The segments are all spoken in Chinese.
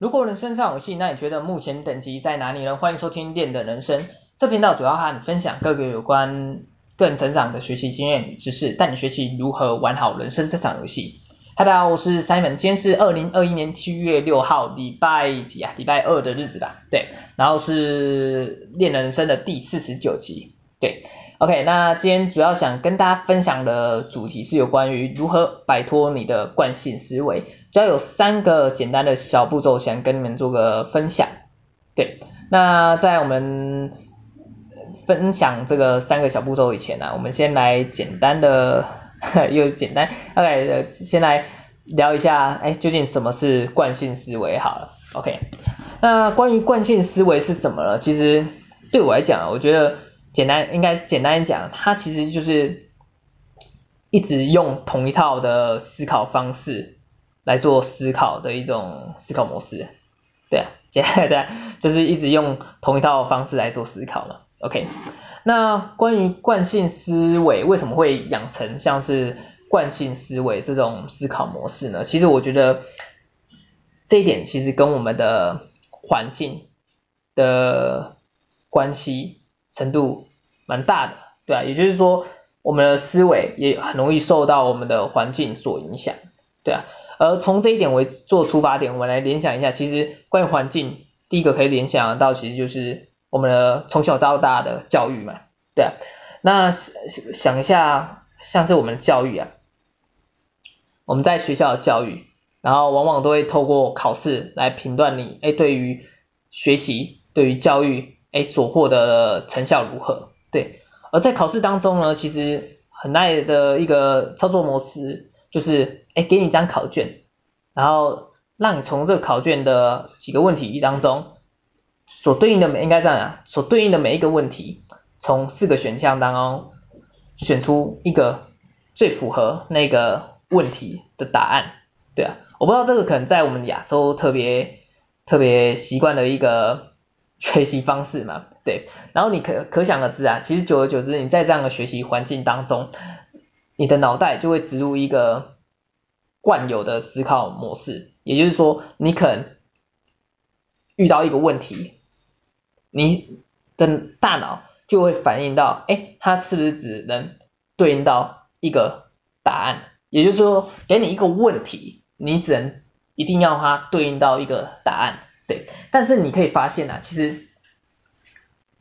如果人生上有戏，那你觉得目前等级在哪里呢？欢迎收听练的人生，这频道主要和你分享各个有关个人成长的学习经验与知识，带你学习如何玩好人生这场游戏。嗨，大家好，我是 Simon，今天是二零二一年七月六号，礼拜几啊？礼拜二的日子吧。对，然后是练的人生的第四十九集。对，OK，那今天主要想跟大家分享的主题是有关于如何摆脱你的惯性思维。主要有三个简单的小步骤，想跟你们做个分享。对，那在我们分享这个三个小步骤以前呢、我们先来简单的 又简单，OK，先来聊一下，哎，究竟什么是惯性思维？好了，OK，那关于惯性思维是什么呢？其实对我来讲，我觉得简单应该简单讲，它其实就是一直用同一套的思考方式。来做思考的一种思考模式，对啊，接下来对，就是一直用同一套方式来做思考了。OK，那关于惯性思维为什么会养成像是惯性思维这种思考模式呢？其实我觉得这一点其实跟我们的环境的关系程度蛮大的，对啊，也就是说我们的思维也很容易受到我们的环境所影响，对啊。而从这一点为做出发点，我们来联想一下，其实关于环境，第一个可以联想到，其实就是我们的从小到大的教育嘛，对啊。那想想一下，像是我们的教育啊，我们在学校的教育，然后往往都会透过考试来评断你，哎，对于学习，对于教育，哎，所获得的成效如何？对。而在考试当中呢，其实很耐的一个操作模式。就是，哎，给你一张考卷，然后让你从这个考卷的几个问题当中，所对应的每应该这样啊，所对应的每一个问题，从四个选项当中选出一个最符合那个问题的答案。对啊，我不知道这个可能在我们亚洲特别特别习惯的一个 学习方式嘛，对。然后你可可想而知啊，其实久而久之，你在这样的学习环境当中。你的脑袋就会植入一个惯有的思考模式，也就是说，你可能遇到一个问题，你的大脑就会反应到，哎，它是不是只能对应到一个答案？也就是说，给你一个问题，你只能一定要它对应到一个答案，对。但是你可以发现啊，其实，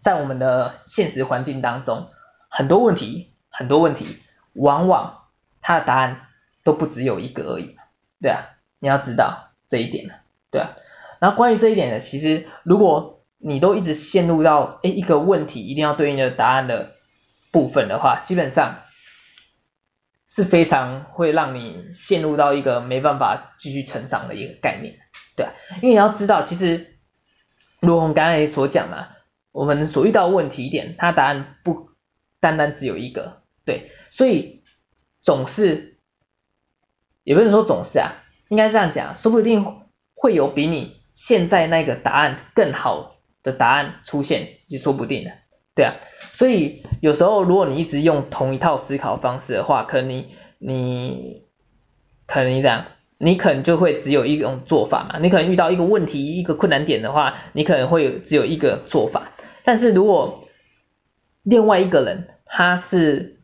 在我们的现实环境当中，很多问题，很多问题。往往它的答案都不只有一个而已，对啊，你要知道这一点，对啊。然后关于这一点呢，其实如果你都一直陷入到诶一个问题一定要对应的答案的部分的话，基本上是非常会让你陷入到一个没办法继续成长的一个概念，对啊。因为你要知道，其实如我们刚才所讲嘛，我们所遇到问题点，它答案不单单只有一个。对，所以总是，也不能说总是啊，应该这样讲，说不定会有比你现在那个答案更好的答案出现，也说不定的，对啊，所以有时候如果你一直用同一套思考方式的话，可能你你可能你这样，你可能就会只有一种做法嘛，你可能遇到一个问题一个困难点的话，你可能会只有一个做法，但是如果另外一个人他是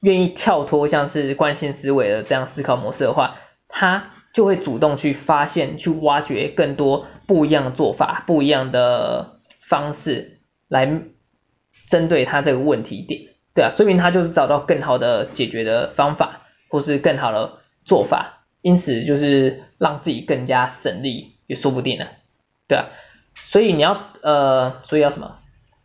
愿意跳脱像是惯性思维的这样思考模式的话，他就会主动去发现、去挖掘更多不一样的做法、不一样的方式来针对他这个问题点，对啊，说明他就是找到更好的解决的方法，或是更好的做法，因此就是让自己更加省力也说不定呢，对啊，所以你要呃，所以要什么？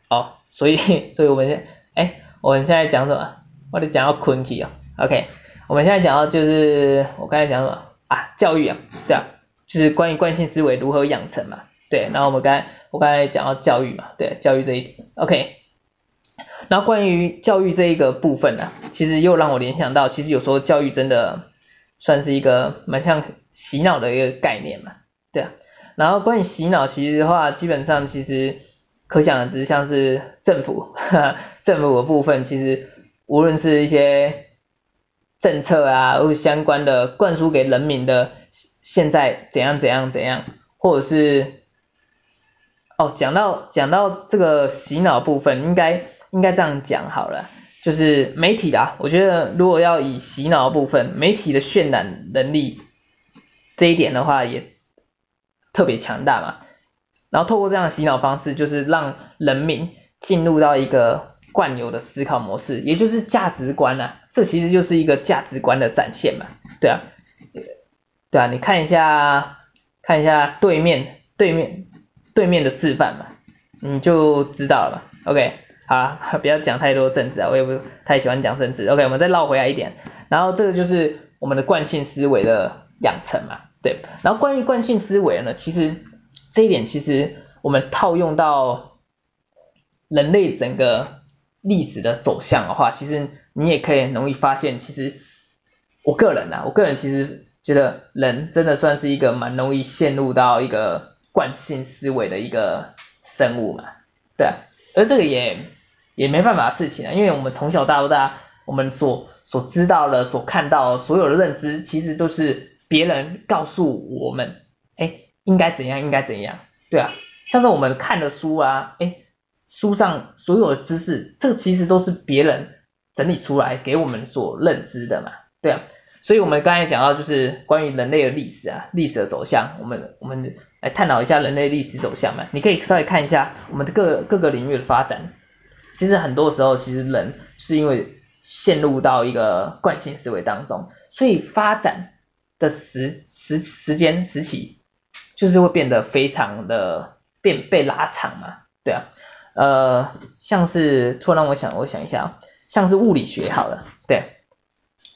哦，所以 所以我们现哎，我们现在讲什么？我得讲到困体哦，OK，我们现在讲到就是我刚才讲什么啊？教育啊，对啊，就是关于惯性思维如何养成嘛，对，然后我们刚才我刚才讲到教育嘛，对，教育这一点，OK，然后关于教育这一个部分呢、其实又让我联想到，其实有时候教育真的算是一个蛮像洗脑的一个概念嘛，对啊，然后关于洗脑，其实的话，基本上其实可想而知，像是政府，哈哈，政府的部分其实。无论是一些政策啊，或相关的灌输给人民的现在怎样怎样怎样，或者是哦，讲到讲到这个洗脑部分，应该应该这样讲好了，就是媒体啊，我觉得如果要以洗脑部分，媒体的渲染能力这一点的话，也特别强大嘛。然后透过这样的洗脑方式，就是让人民进入到一个惯有的思考模式，也就是价值观啊，这其实就是一个价值观的展现嘛，对啊，对啊，你看一下，看一下对面对面对面的示范嘛，你就知道了。OK，好了，不要讲太多政治啊，我也不太喜欢讲政治。OK，我们再绕回来一点，然后这个就是我们的惯性思维的养成嘛，对，然后关于惯性思维呢，其实。这一点其实我们套用到人类整个历史的走向的话，其实你也可以容易发现，其实我个人啊，我个人其实觉得人真的算是一个蛮容易陷入到一个惯性思维的一个生物嘛，对啊，而这个也也没办法的事情啊，因为我们从小到大，我们所所知道的、所看到的所有的认知，其实都是别人告诉我们，哎。应该怎样？应该怎样？对啊，像是我们看的书啊，诶，书上所有的知识，这其实都是别人整理出来给我们所认知的嘛，对啊。所以我们刚才讲到就是关于人类的历史啊，历史的走向，我们我们来探讨一下人类历史走向嘛。你可以稍微看一下我们的各各个领域的发展，其实很多时候其实人是因为陷入到一个惯性思维当中，所以发展的时时时间时期。就是会变得非常的变被拉长嘛，对啊，呃，像是突然我想，我想一下，像是物理学好了，对，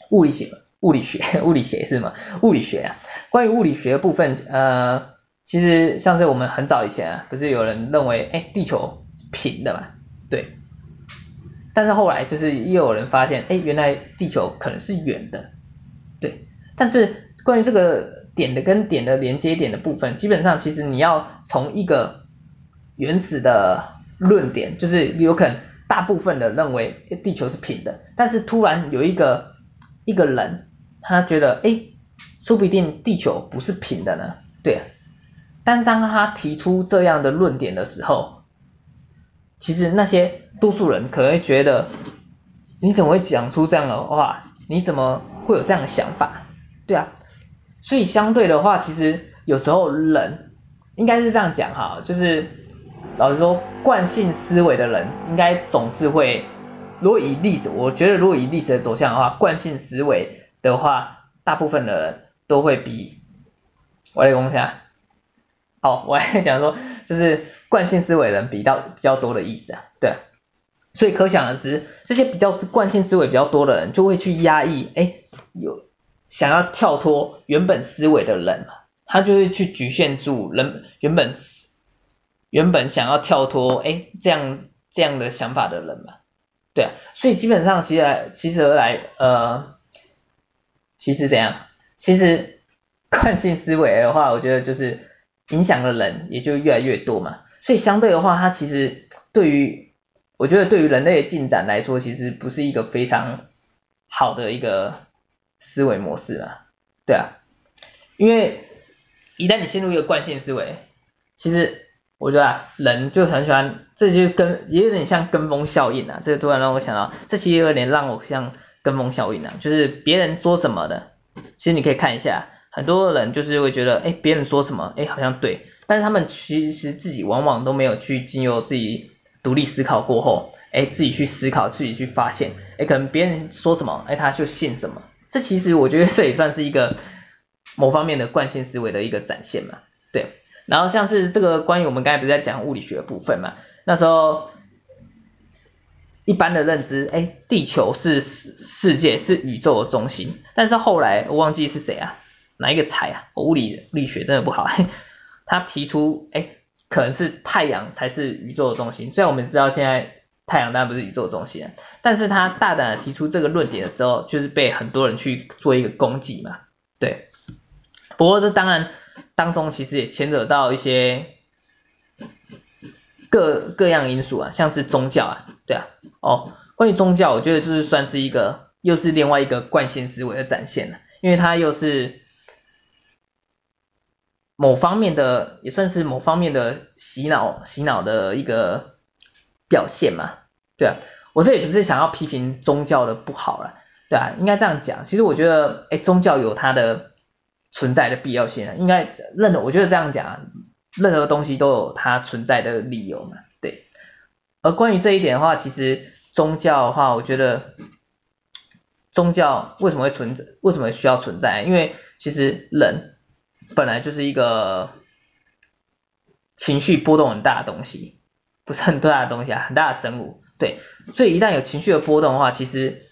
物理学，物理学，物理学是吗？物理学啊，关于物理学部分，呃，其实像是我们很早以前啊，不是有人认为，哎，地球是平的嘛，对，但是后来就是又有人发现，哎，原来地球可能是圆的，但是关于这个。点的跟点的连接点的部分，基本上其实你要从一个原始的论点，就是有可能大部分的认为地球是平的，但是突然有一个一个人他觉得，哎，说不定地球不是平的呢，对啊，但是当他提出这样的论点的时候，其实那些多数人可能会觉得，你怎么会讲出这样的话？你怎么会有这样的想法？对啊。所以相对的话，其实有时候人应该是这样讲哈，就是老实说，惯性思维的人应该总是会，如果以历史，我觉得如果以历史的走向的话，惯性思维的话，大部分的人都会比，我来讲一下，好，我来讲说，就是惯性思维人比较比较多的意思啊，对，所以可想而知，这些比较惯性思维比较多的人就会去压抑，哎，有。想要跳脱原本思维的人，他就是去局限住人原本原本想要跳脱哎这样这样的想法的人嘛，对啊，所以基本上其实其实来呃，其实怎样？其实惯性思维的话，我觉得就是影响的人也就越来越多嘛，所以相对的话，它其实对于我觉得对于人类的进展来说，其实不是一个非常好的一个。思维模式啊，对啊，因为一旦你陷入一个惯性思维，其实我觉得啊，人就很喜欢，这就跟也有点像跟风效应啊。这突然让我想到，这其实有点让我像跟风效应啊，就是别人说什么的，其实你可以看一下，很多人就是会觉得，哎，别人说什么，哎，好像对，但是他们其实自己往往都没有去经由自己独立思考过后，哎，自己去思考，自己去发现，哎，可能别人说什么，哎，他就信什么。这其实我觉得这也算是一个某方面的惯性思维的一个展现嘛，对。然后像是这个关于我们刚才不是在讲物理学的部分嘛，那时候一般的认知，哎，地球是世世界是宇宙的中心，但是后来我忘记是谁啊，哪一个才啊？我物理物理学真的不好，他提出，哎，可能是太阳才是宇宙的中心，虽然我们知道现在。太阳当然不是宇宙中心，但是他大胆的提出这个论点的时候，就是被很多人去做一个攻击嘛，对。不过这当然当中其实也牵扯到一些各各样因素啊，像是宗教啊，对啊，哦，关于宗教，我觉得就是算是一个又是另外一个惯性思维的展现了，因为它又是某方面的也算是某方面的洗脑洗脑的一个表现嘛，对啊，我这也不是想要批评宗教的不好了，对啊，应该这样讲，其实我觉得，哎，宗教有它的存在的必要性啊，应该任何我觉得这样讲，任何东西都有它存在的理由嘛，对，而关于这一点的话，其实宗教的话，我觉得宗教为什么会存在，为什么需要存在？因为其实人。本来就是一个情绪波动很大的东西，不是很多大的东西啊，很大的生物，对，所以一旦有情绪的波动的话，其实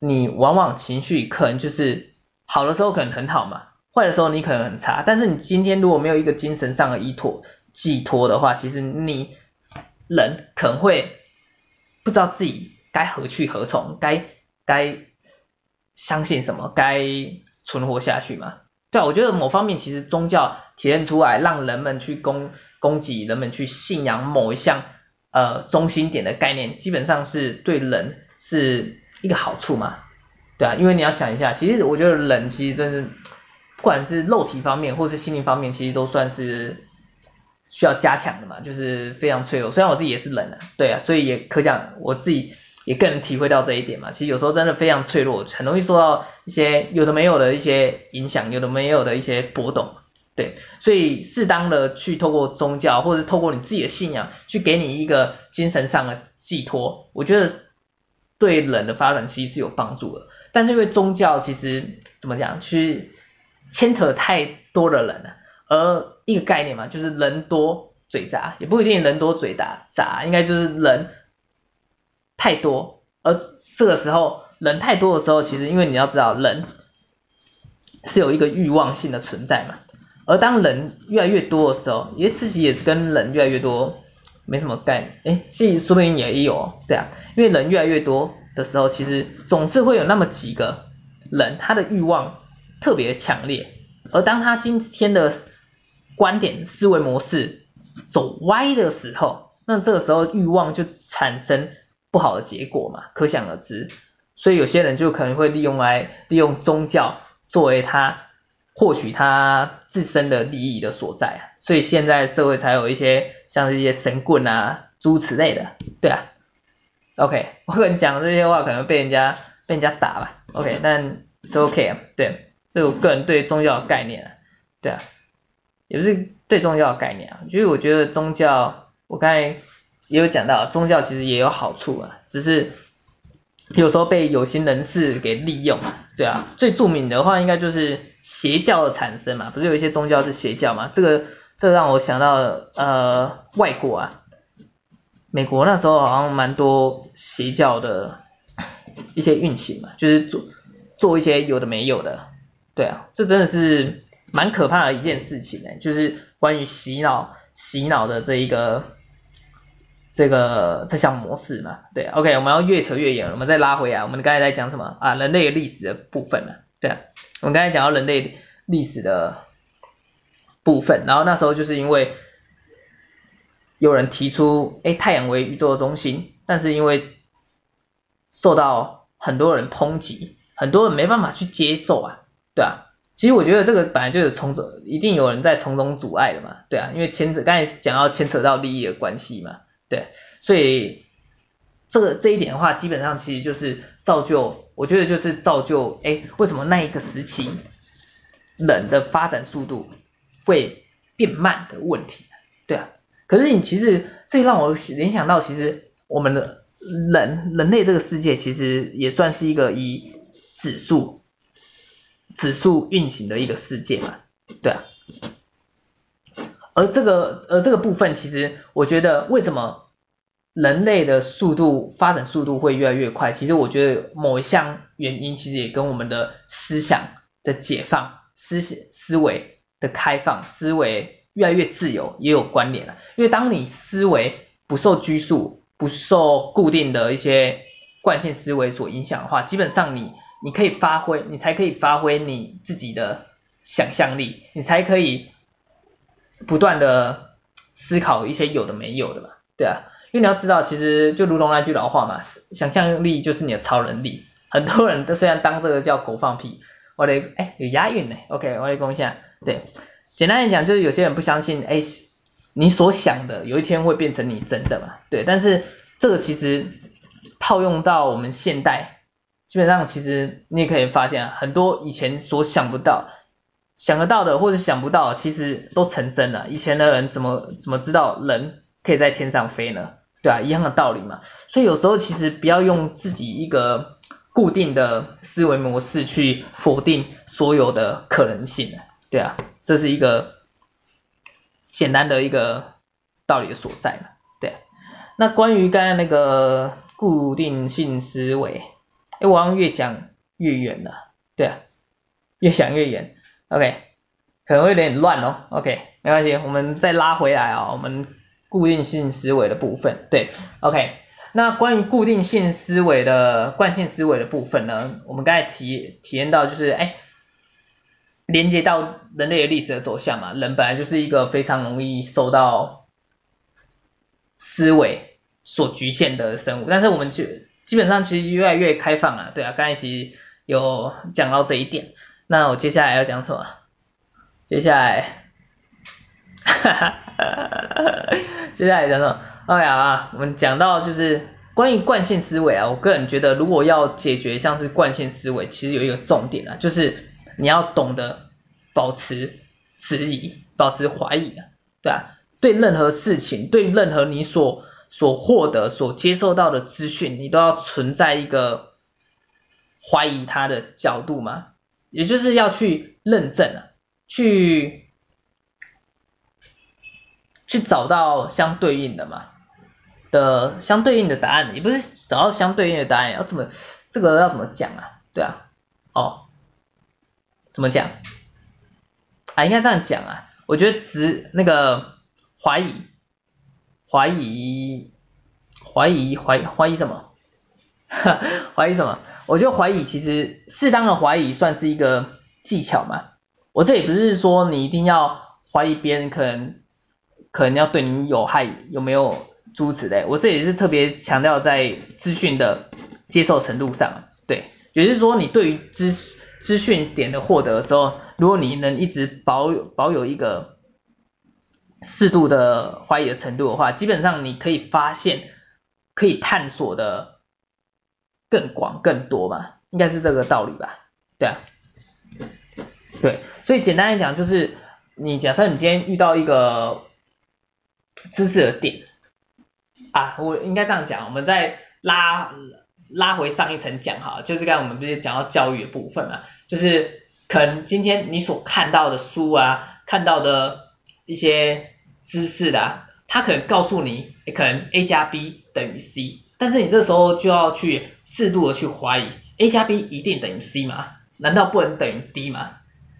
你往往情绪可能就是好的时候可能很好嘛，坏的时候你可能很差，但是你今天如果没有一个精神上的依托寄托的话，其实你人可能会不知道自己该何去何从，该该相信什么，该存活下去嘛。对，我觉得某方面其实宗教体现出来，让人们去供供给人们去信仰某一项呃中心点的概念，基本上是对人是一个好处嘛，对啊，因为你要想一下，其实我觉得人其实真是不管是肉体方面或是心灵方面，其实都算是需要加强的嘛，就是非常脆弱。虽然我自己也是人啊，对啊，所以也可讲我自己。也更能体会到这一点嘛，其实有时候真的非常脆弱，很容易受到一些有的没有的一些影响，有的没有的一些波动，对，所以适当的去透过宗教或者透过你自己的信仰去给你一个精神上的寄托，我觉得对人的发展其实是有帮助的。但是因为宗教其实怎么讲，去牵扯太多的人了，而一个概念嘛，就是人多嘴杂，也不一定人多嘴杂杂，应该就是人。太多，而这个时候人太多的时候，其实因为你要知道人是有一个欲望性的存在嘛，而当人越来越多的时候，也自己也是跟人越来越多没什么概念，诶，其实说不定也有，对啊，因为人越来越多的时候，其实总是会有那么几个人，他的欲望特别强烈，而当他今天的观点思维模式走歪的时候，那这个时候欲望就产生。不好的结果嘛，可想而知。所以有些人就可能会利用来利用宗教作为他获取他自身的利益的所在，所以现在社会才有一些像这些神棍啊诸如此类的，对啊。OK，我可能讲这些话可能被人家被人家打吧，OK，但是 OK 啊，对，这是我个人对宗教的概念啊，对啊，也不是对宗教的概念啊，就是我觉得宗教，我刚才。也有讲到宗教其实也有好处啊，只是有时候被有心人士给利用，对啊，最著名的话应该就是邪教的产生嘛，不是有一些宗教是邪教嘛？这个这个让我想到呃外国啊，美国那时候好像蛮多邪教的一些运行嘛，就是做做一些有的没有的，对啊，这真的是蛮可怕的一件事情呢，就是关于洗脑洗脑的这一个。这个这项模式嘛，对，OK，我们要越扯越远了，我们再拉回来，我们刚才在讲什么？啊？人类历史的部分呢？对啊，我们刚才讲到人类历史的部分，然后那时候就是因为有人提出，哎，太阳为宇宙中心，但是因为受到很多人抨击，很多人没办法去接受啊，对啊，其实我觉得这个本来就是从中一定有人在从中阻碍的嘛，对啊，因为牵扯刚才讲到牵扯到利益的关系嘛。对，所以这个这一点的话，基本上其实就是造就，我觉得就是造就，哎，为什么那一个时期人的发展速度会变慢的问题？对啊，可是你其实这让我联想到，其实我们的人人类这个世界其实也算是一个以指数指数运行的一个世界嘛，对啊。而这个，而这个部分，其实我觉得，为什么人类的速度发展速度会越来越快？其实我觉得某一项原因，其实也跟我们的思想的解放、思想思维的开放、思维越来越自由也有关联了。因为当你思维不受拘束、不受固定的一些惯性思维所影响的话，基本上你你可以发挥，你才可以发挥你自己的想象力，你才可以。不断的思考一些有的没有的嘛，对啊，因为你要知道，其实就如同那句老话嘛，想象力就是你的超能力。很多人都虽然当这个叫狗放屁，我得哎有押韵呢，OK，我来讲一下，对，简单来讲，就是有些人不相信，哎，你所想的有一天会变成你真的嘛？对，但是这个其实套用到我们现代，基本上其实你也可以发现，很多以前所想不到、想得到的或者想不到，其实都成真了。以前的人怎么怎么知道人可以在天上飞呢？对啊，一样的道理嘛。所以有时候其实不要用自己一个固定的思维模式去否定所有的可能性。对啊，这是一个简单的一个道理的所在嘛。对啊，那关于刚才那个固定性思维，哎，我好像越讲越远了。对啊，越想越远。OK，可能会有点乱哦。OK，没关系，我们再拉回来啊，我们固定性思维的部分。对，OK，那关于固定性思维的惯性思维的部分呢，我们刚才体体验到就是，哎。连接到人类的历史的走向嘛，人本来就是一个非常容易受到思维所局限的生物，但是我们就基本上其实越来越开放了，对啊，刚才其实有讲到这一点，那我接下来要讲什么？接下来，哈 哈接下来讲什么？哎呀，我们讲到就是关于惯性思维啊，我个人觉得如果要解决像是惯性思维，其实有一个重点啊，就是。你要懂得保持质疑，保持怀疑啊，对啊，对任何事情，对任何你所所获得、所接受到的资讯，你都要存在一个怀疑它的角度嘛，也就是要去认证啊，去去找到相对应的嘛的相对应的答案，也不是找到相对应的答案，要怎么这个要怎么讲啊？对啊，哦。怎么讲？啊，应该这样讲啊。我觉得只那个怀疑，怀疑，怀疑，怀怀疑什么？怀疑什么？我就怀疑其实适当的怀疑算是一个技巧嘛。我这也不是说你一定要怀疑别人可能可能要对你有害，有没有诸此类。我这也是特别强调在资讯的接受程度上，对，也就是说你对于知识。资讯点的获得的时候，如果你能一直保有保有一个适度的怀疑的程度的话，基本上你可以发现，可以探索的更广更多嘛，应该是这个道理吧？对啊，对，所以简单来讲就是，你假设你今天遇到一个知识的点啊，我应该这样讲，我们再拉拉回上一层讲哈，就是刚才我们不是讲到教育的部分嘛。就是可能今天你所看到的书啊，看到的一些知识的啊，它可能告诉你，可能 A 加 B 等于 C，但是你这时候就要去适度的去怀疑，A 加 B 一定等于 C 吗？难道不能等于 D 吗？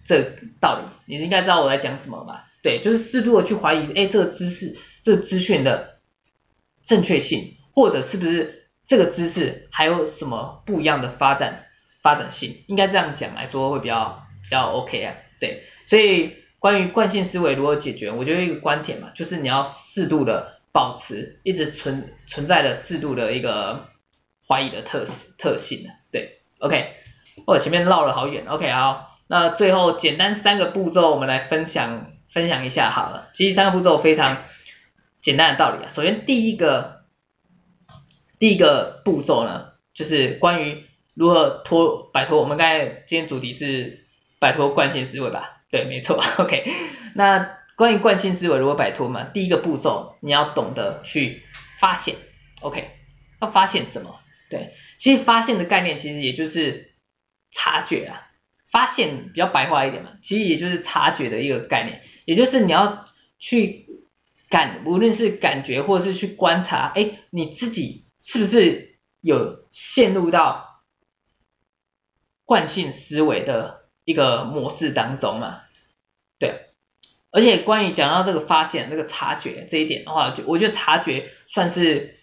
这道理你应该知道我在讲什么吧？对，就是适度的去怀疑，哎，这个知识、这个资讯的正确性，或者是不是这个知识还有什么不一样的发展？发展性应该这样讲来说会比较比较 OK 啊，对，所以关于惯性思维如何解决，我觉得一个观点嘛，就是你要适度的保持一直存存在的适度的一个怀疑的特特性呢，对，OK，我前面绕了好远，OK 好，那最后简单三个步骤我们来分享分享一下好了，其实三个步骤非常简单的道理啊，首先第一个第一个步骤呢，就是关于如何脱摆脱？我们刚才今天主题是摆脱惯性思维吧？对，没错。OK，那关于惯性思维如何摆脱嘛？第一个步骤你要懂得去发现。OK，要发现什么？对，其实发现的概念其实也就是察觉啊。发现比较白话一点嘛，其实也就是察觉的一个概念，也就是你要去感，无论是感觉或是去观察，哎，你自己是不是有陷入到惯性思维的一个模式当中嘛，对，而且关于讲到这个发现、这个察觉这一点的话，就我觉得察觉算是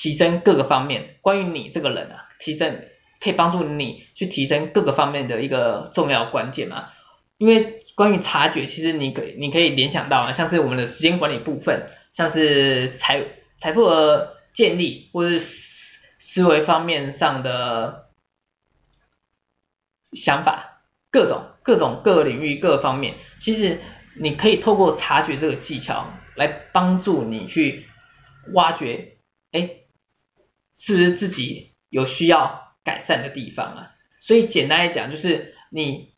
提升各个方面，关于你这个人啊，提升可以帮助你去提升各个方面的一个重要关键嘛。因为关于察觉，其实你可你可以联想到啊，像是我们的时间管理部分，像是财财富的建立，或是思思维方面上的。想法各种各种各个领域各个方面，其实你可以透过察觉这个技巧来帮助你去挖掘，哎，是不是自己有需要改善的地方啊？所以简单来讲，就是你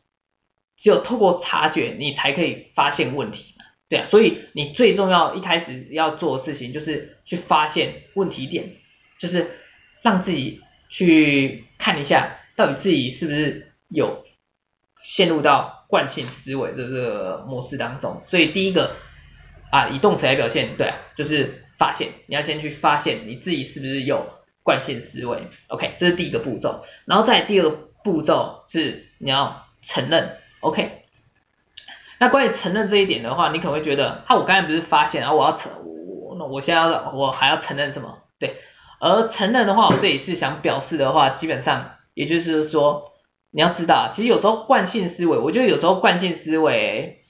只有透过察觉，你才可以发现问题嘛，对啊。所以你最重要一开始要做的事情，就是去发现问题点，就是让自己去看一下，到底自己是不是有。陷入到惯性思维这个模式当中，所以第一个啊，以动词来表现，对啊，就是发现，你要先去发现你自己是不是有惯性思维，OK，这是第一个步骤，然后再第二个步骤是你要承认，OK，那关于承认这一点的话，你可能会觉得，啊，我刚才不是发现，啊，我要承，我那我现在要我还要承认什么？对，而承认的话，我这里是想表示的话，基本上也就是说。你要知道，其实有时候惯性思维，我觉得有时候惯性思维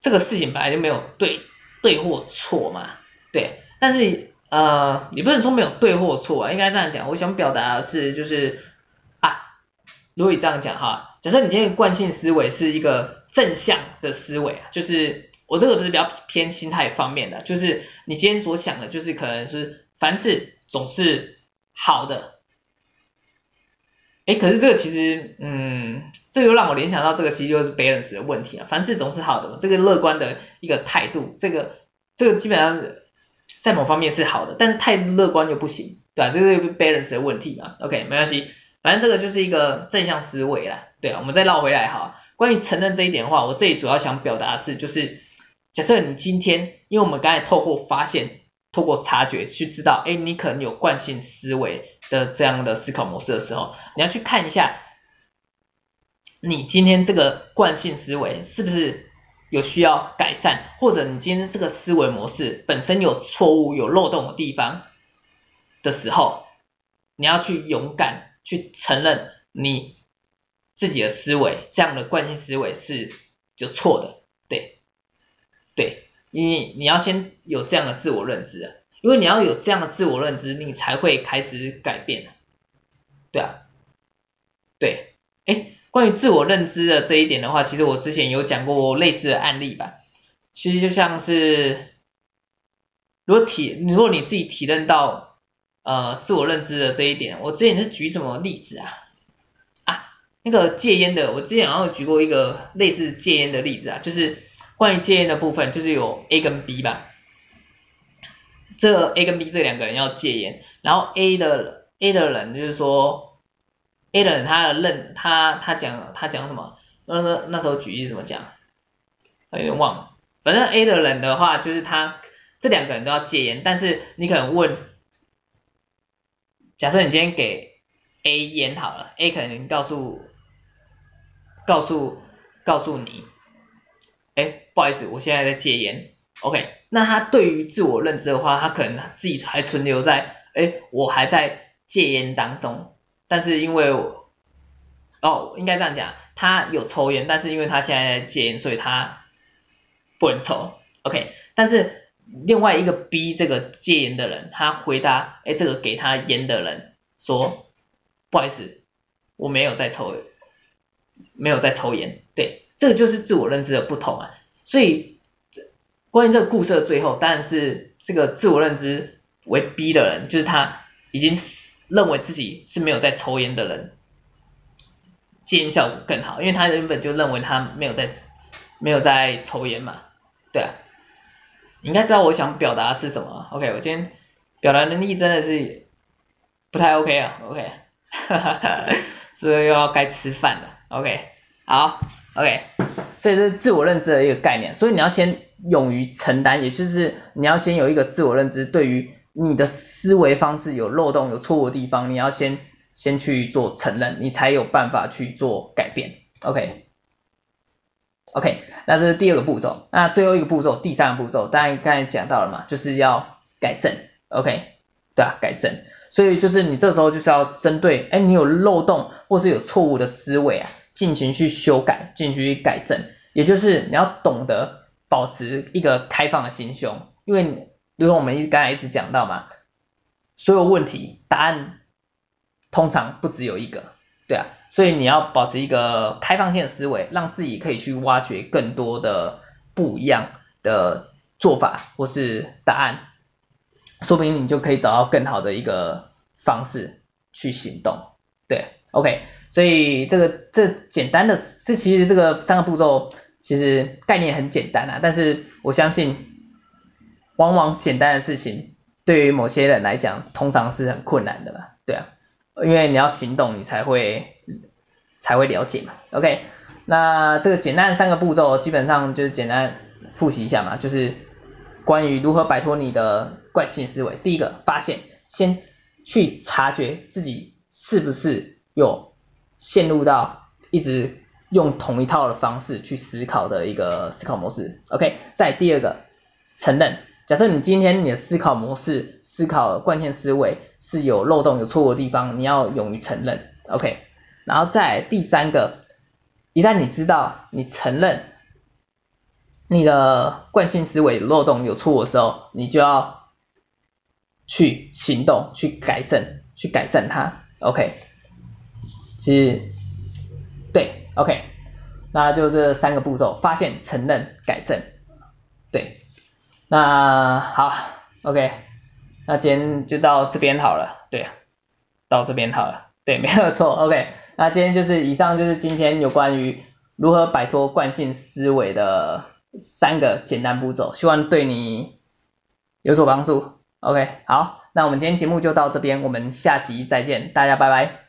这个事情本来就没有对对或错嘛，对。但是呃，你不能说没有对或错啊，应该这样讲。我想表达的是，就是啊，如果你这样讲哈，假设你今天惯性思维是一个正向的思维，就是我这个都是比较偏心态方面的，就是你今天所想的，就是可能是凡事总是好的。哎，可是这个其实，嗯，这个又让我联想到这个其实就是 balance 的问题啊。凡事总是好的嘛，这个乐观的一个态度，这个这个基本上在某方面是好的，但是太乐观又不行，对吧？这个 balance 的问题嘛。OK，没关系，反正这个就是一个正向思维啦。对啊，我们再绕回来哈。关于承认这一点的话，我这里主要想表达的是，就是假设你今天，因为我们刚才透过发现。透过察觉去知道，哎，你可能有惯性思维的这样的思考模式的时候，你要去看一下，你今天这个惯性思维是不是有需要改善，或者你今天这个思维模式本身有错误、有漏洞的地方的时候，你要去勇敢去承认你自己的思维这样的惯性思维是就错的，对，对。你你要先有这样的自我认知啊，因为你要有这样的自我认知，你才会开始改变，对啊，对，关于自我认知的这一点的话，其实我之前有讲过类似的案例吧，其实就像是，如果体如果你自己体认到呃自我认知的这一点，我之前是举什么例子啊？啊，那个戒烟的，我之前好像有举过一个类似戒烟的例子啊，就是。关于戒烟的部分，就是有 A 跟 B 吧。这 A 跟 B 这两个人要戒烟，然后 A 的 A 的人就是说，A 的人他的认他他讲他讲什么？那那那时候举例怎么讲？有点忘了。反正 A 的人的话，就是他这两个人都要戒烟，但是你可能问，假设你今天给 A 烟好了，A 可能告诉告诉告诉你。哎，不好意思，我现在在戒烟。OK，那他对于自我认知的话，他可能自己还存留在，哎，我还在戒烟当中。但是因为，哦，应该这样讲，他有抽烟，但是因为他现在在戒烟，所以他不能抽。OK，但是另外一个 B 这个戒烟的人，他回答，哎，这个给他烟的人说，不好意思，我没有在抽，没有在抽烟。对。这个就是自我认知的不同啊，所以关于这个故事的最后，当然是这个自我认知为 B 的人，就是他已经认为自己是没有在抽烟的人，戒烟效果更好，因为他原本就认为他没有在没有在抽烟嘛，对啊，你应该知道我想表达的是什么，OK，我今天表达能力真的是不太 OK 啊，OK，哈哈哈，所以又要该吃饭了，OK，好。OK，所以这是自我认知的一个概念，所以你要先勇于承担，也就是你要先有一个自我认知，对于你的思维方式有漏洞、有错误的地方，你要先先去做承认，你才有办法去做改变。OK，OK，那这是第二个步骤，那最后一个步骤，第三个步骤，当然刚才讲到了嘛，就是要改正。OK，对啊，改正，所以就是你这时候就是要针对，哎，你有漏洞或是有错误的思维啊。进行去修改，进行去改正，也就是你要懂得保持一个开放的心胸，因为如果我们一刚才一直讲到嘛，所有问题答案通常不只有一个，对啊，所以你要保持一个开放性的思维，让自己可以去挖掘更多的不一样的做法或是答案，说不定你就可以找到更好的一个方式去行动。对，OK，所以这个这简单的这其实这个三个步骤其实概念很简单啊，但是我相信往往简单的事情对于某些人来讲通常是很困难的嘛，对啊，因为你要行动你才会才会了解嘛，OK，那这个简单的三个步骤基本上就是简单复习一下嘛，就是关于如何摆脱你的惯性思维，第一个发现，先去察觉自己。是不是有陷入到一直用同一套的方式去思考的一个思考模式？OK，再第二个承认，假设你今天你的思考模式、思考惯性思维是有漏洞、有错误的地方，你要勇于承认。OK，然后再第三个，一旦你知道你承认你的惯性思维漏洞有错误的时候，你就要去行动、去改正、去改善它。OK，其实对，OK，那就这三个步骤：发现、承认、改正。对，那好，OK，那今天就到这边好了。对，到这边好了。对，没有错。OK，那今天就是以上就是今天有关于如何摆脱惯性思维的三个简单步骤，希望对你有所帮助。OK，好。那我们今天节目就到这边，我们下集再见，大家拜拜。